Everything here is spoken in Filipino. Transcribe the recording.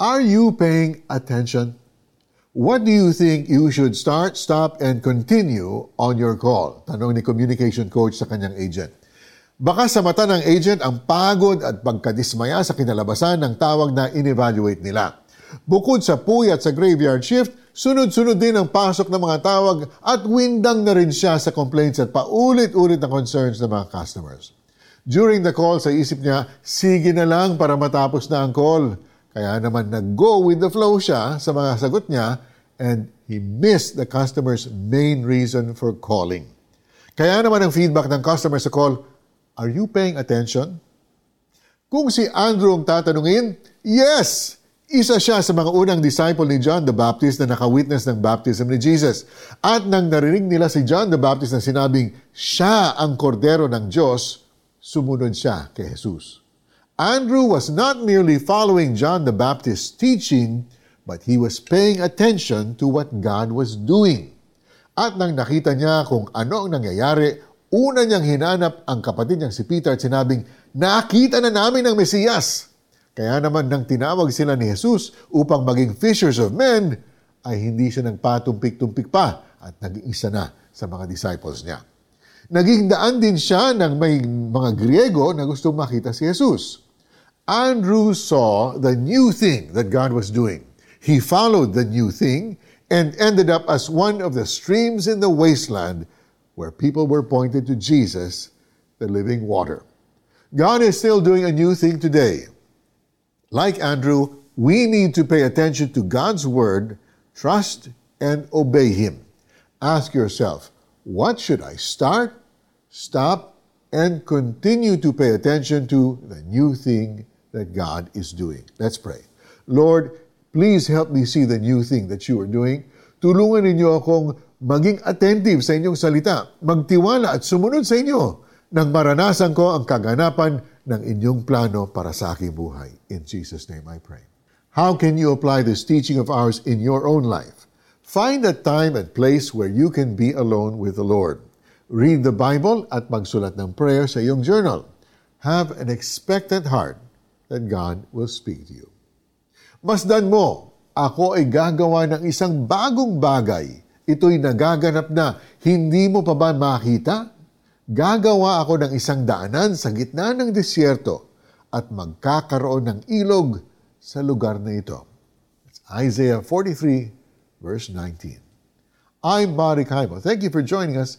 Are you paying attention? What do you think you should start, stop, and continue on your call? Tanong ni communication coach sa kanyang agent. Baka sa mata ng agent ang pagod at pagkadismaya sa kinalabasan ng tawag na in-evaluate nila. Bukod sa puyat sa graveyard shift, sunod-sunod din ang pasok ng mga tawag at windang na rin siya sa complaints at paulit-ulit na concerns ng mga customers. During the call, sa isip niya, sige na lang para matapos na ang call. Kaya naman nag-go with the flow siya sa mga sagot niya and he missed the customer's main reason for calling. Kaya naman ang feedback ng customer sa call, Are you paying attention? Kung si Andrew ang tatanungin, yes! Isa siya sa mga unang disciple ni John the Baptist na nakawitness ng baptism ni Jesus. At nang narinig nila si John the Baptist na sinabing, siya ang kordero ng Diyos, sumunod siya kay Jesus. Andrew was not merely following John the Baptist's teaching, but he was paying attention to what God was doing. At nang nakita niya kung ano ang nangyayari, una niyang hinanap ang kapatid niyang si Peter at sinabing, Nakita na namin ang Mesiyas! Kaya naman nang tinawag sila ni Jesus upang maging fishers of men, ay hindi siya nagpatumpik-tumpik pa at naging isa na sa mga disciples niya. Naging daan din siya ng may mga Griego na gustong makita si Jesus. Andrew saw the new thing that God was doing. He followed the new thing and ended up as one of the streams in the wasteland where people were pointed to Jesus, the living water. God is still doing a new thing today. Like Andrew, we need to pay attention to God's word, trust, and obey Him. Ask yourself, what should I start, stop, and continue to pay attention to the new thing that God is doing. Let's pray. Lord, please help me see the new thing that you are doing. Tulungan ninyo akong maging attentive sa inyong salita, magtiwala at sumunod sa inyo nang maranasan ko ang kaganapan ng inyong plano para sa aking buhay. In Jesus' name I pray. How can you apply this teaching of ours in your own life? Find a time and place where you can be alone with the Lord. Read the Bible at magsulat ng prayer sa iyong journal. Have an expectant heart that God will speak to you. Masdan mo, ako ay gagawa ng isang bagong bagay. Ito'y nagaganap na, hindi mo pa ba makita? Gagawa ako ng isang daanan sa gitna ng disyerto at magkakaroon ng ilog sa lugar na ito. It's Isaiah 43, verse 19. I'm Mark Haimo. Thank you for joining us.